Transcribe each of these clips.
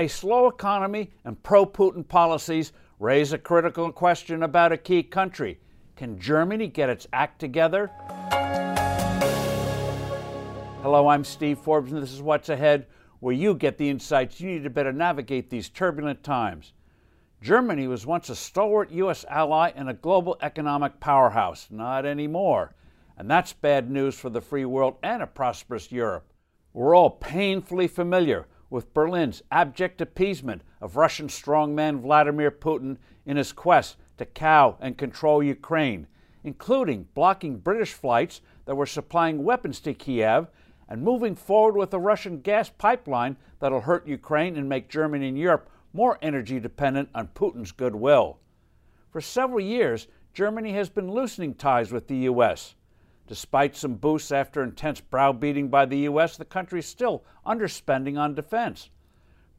A slow economy and pro Putin policies raise a critical question about a key country. Can Germany get its act together? Hello, I'm Steve Forbes, and this is What's Ahead, where you get the insights you need to better navigate these turbulent times. Germany was once a stalwart U.S. ally and a global economic powerhouse. Not anymore. And that's bad news for the free world and a prosperous Europe. We're all painfully familiar with Berlin's abject appeasement of Russian strongman Vladimir Putin in his quest to cow and control Ukraine, including blocking British flights that were supplying weapons to Kiev and moving forward with a Russian gas pipeline that'll hurt Ukraine and make Germany and Europe more energy dependent on Putin's goodwill. For several years, Germany has been loosening ties with the U.S. Despite some boosts after intense browbeating by the U.S., the country is still underspending on defense.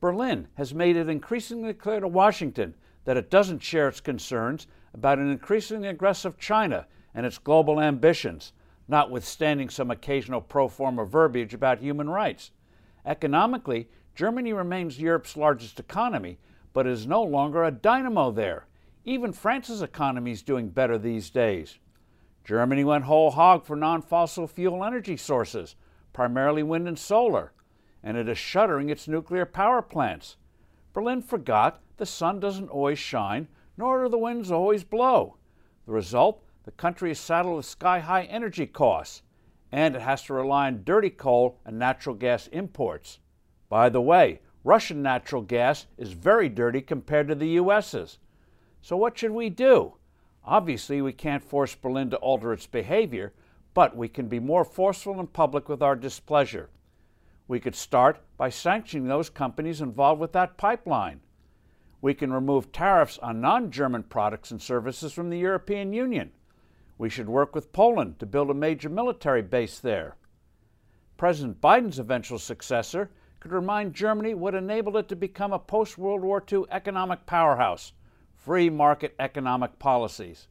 Berlin has made it increasingly clear to Washington that it doesn't share its concerns about an increasingly aggressive China and its global ambitions, notwithstanding some occasional pro forma verbiage about human rights. Economically, Germany remains Europe's largest economy, but is no longer a dynamo there. Even France's economy is doing better these days. Germany went whole hog for non fossil fuel energy sources, primarily wind and solar, and it is shuttering its nuclear power plants. Berlin forgot the sun doesn't always shine, nor do the winds always blow. The result the country is saddled with sky high energy costs, and it has to rely on dirty coal and natural gas imports. By the way, Russian natural gas is very dirty compared to the US's. So, what should we do? Obviously, we can't force Berlin to alter its behavior, but we can be more forceful in public with our displeasure. We could start by sanctioning those companies involved with that pipeline. We can remove tariffs on non German products and services from the European Union. We should work with Poland to build a major military base there. President Biden's eventual successor could remind Germany what enabled it to become a post World War II economic powerhouse free market economic policies.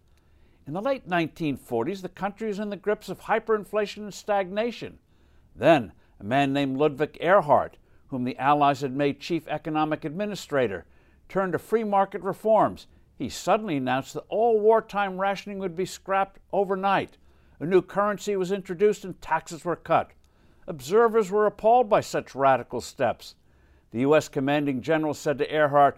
In the late 1940s, the country was in the grips of hyperinflation and stagnation. Then, a man named Ludwig Erhard, whom the Allies had made chief economic administrator, turned to free market reforms. He suddenly announced that all wartime rationing would be scrapped overnight. A new currency was introduced and taxes were cut. Observers were appalled by such radical steps. The U.S. commanding general said to Erhard,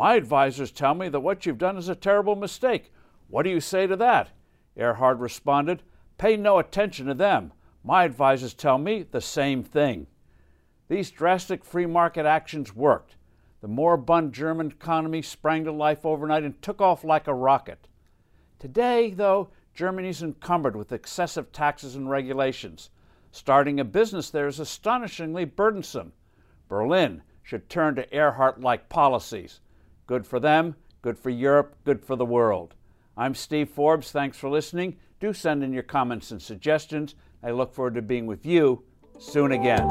my advisors tell me that what you've done is a terrible mistake. What do you say to that? Erhard responded, Pay no attention to them. My advisors tell me the same thing. These drastic free market actions worked. The moribund German economy sprang to life overnight and took off like a rocket. Today, though, Germany is encumbered with excessive taxes and regulations. Starting a business there is astonishingly burdensome. Berlin should turn to Erhard like policies. Good for them, good for Europe, good for the world. I'm Steve Forbes. Thanks for listening. Do send in your comments and suggestions. I look forward to being with you soon again.